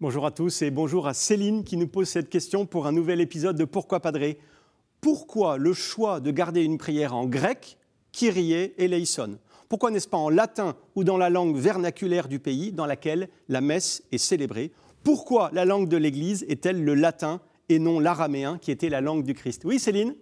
Bonjour à tous et bonjour à Céline qui nous pose cette question pour un nouvel épisode de Pourquoi Padré Pourquoi le choix de garder une prière en grec, Kyrie eleison? Pourquoi n'est-ce pas en latin ou dans la langue vernaculaire du pays dans laquelle la messe est célébrée? Pourquoi la langue de l'Église est-elle le latin et non l'araméen qui était la langue du Christ? Oui Céline,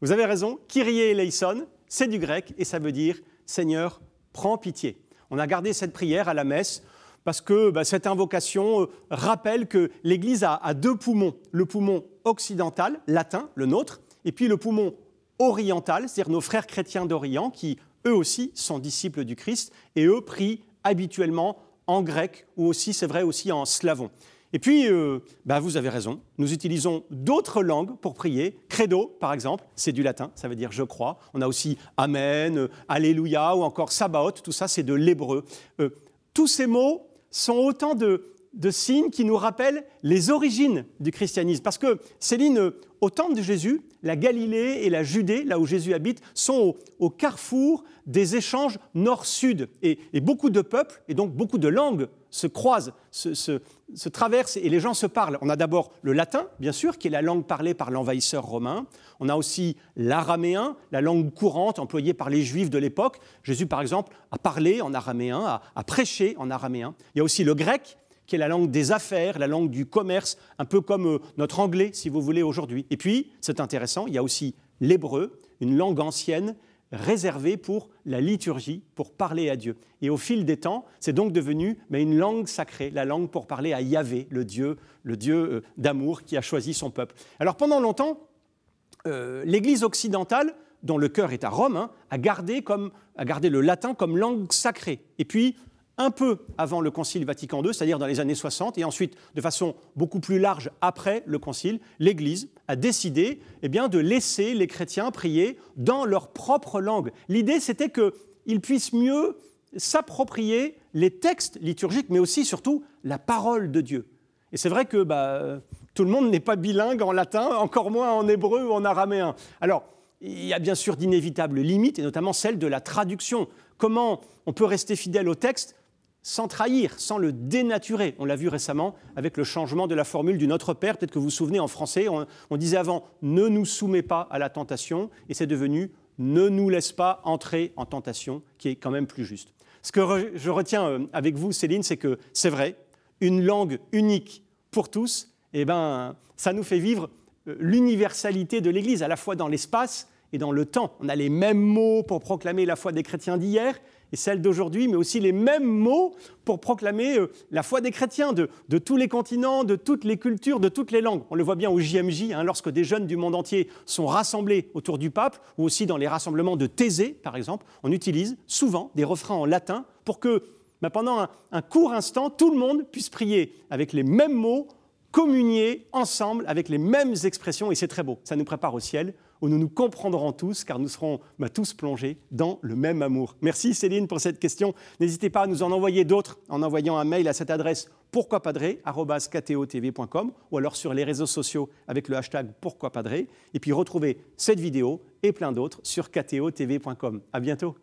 vous avez raison, Kyrie eleison, c'est du grec et ça veut dire Seigneur, prends pitié. On a gardé cette prière à la messe parce que bah, cette invocation euh, rappelle que l'Église a, deux poumons. Le poumon occidental, latin, le nôtre, et puis le poumon oriental, c'est-à-dire nos frères chrétiens d'Orient, qui eux aussi sont disciples du Christ, et eux prient habituellement en grec, ou aussi, c'est vrai, aussi en slavon. Et puis, euh, bah, vous avez raison, nous utilisons d'autres langues pour prier. Credo, par exemple, c'est du latin, ça veut dire je crois. On a aussi Amen, euh, Alléluia ou encore Sabaoth, tout ça c'est de l'hébreu. tous ces mots sont autant de, signes qui nous rappellent les origines du christianisme. Parce que, Céline, au temple de Jésus, la Galilée et la Judée, là où Jésus habite, sont au, carrefour des échanges nord-sud. Et, beaucoup de peuples, et donc beaucoup de langues, se croisent, se, traversent et les gens se parlent. On a d'abord le latin, bien sûr, qui est la langue parlée par l'envahisseur romain. On a aussi l'araméen, la langue courante employée par les juifs de l'époque. Jésus, par exemple, a parlé en araméen, a, a prêché en araméen. Il y a aussi le grec, qui est la langue des affaires, la langue du commerce, un peu comme euh, notre anglais, si vous voulez, aujourd'hui. Et puis, c'est intéressant, il y a aussi l'hébreu, une langue ancienne réservée pour la liturgie, pour parler à Dieu. Et au fil des temps, c'est donc devenu mais une langue sacrée, la langue pour parler à Yahvé, le Dieu, le Dieu euh, d'amour qui a choisi son peuple. Alors pendant longtemps, euh, l'Église occidentale, dont le cœur est à Rome, hein, a, gardé comme, a gardé le latin comme langue sacrée. Et puis, un peu avant le Concile Vatican II, c'est-à-dire dans les années 60, et ensuite de façon beaucoup plus large après le Concile, l'Église a décidé eh bien, de laisser les chrétiens prier dans leur propre langue. L'idée, c'était qu'ils puissent mieux s'approprier les textes liturgiques, mais aussi, surtout, la parole de Dieu. Et c'est vrai que bah, tout le monde n'est pas bilingue en latin, encore moins en hébreu ou en araméen. Alors, il y a bien sûr d'inévitables limites, et notamment celle de la traduction. Comment on peut rester fidèle au texte sans trahir, sans le dénaturer. On l'a vu récemment avec le changement de la formule du Notre Père. Peut-être que vous vous souvenez, en français, on, disait avant ne nous soumets pas à la tentation, et c'est devenu ne nous laisse pas entrer en tentation, qui est quand même plus juste. Ce que je retiens euh, avec vous, Céline, c'est que c'est vrai, une langue unique pour tous, eh ben, ça nous fait vivre euh, l'universalité de l'Église, à la fois dans l'espace et dans le temps. On a les mêmes mots pour proclamer la foi des chrétiens d'hier et celle d'aujourd'hui, mais aussi les mêmes mots pour proclamer euh, la foi des chrétiens de, tous les continents, de toutes les cultures, de toutes les langues. On le voit bien au JMJ, hein, lorsque des jeunes du monde entier sont rassemblés autour du pape, ou aussi dans les rassemblements de Thésée, par exemple, on utilise souvent des refrains en latin pour que bah, pendant un, un court instant, tout le monde puisse prier avec les mêmes mots, communier ensemble avec les mêmes expressions, et c'est très beau. Ça nous prépare au ciel où nous nous comprendrons tous, car nous serons bah, tous plongés dans le même amour. Merci Céline pour cette question. N'hésitez pas à nous en envoyer d'autres en envoyant un mail à cette adresse pourquoipadré.com ou alors sur les réseaux sociaux avec le hashtag pourquoipadré. Et puis retrouvez cette vidéo et plein d'autres sur ktotv.com. À bientôt.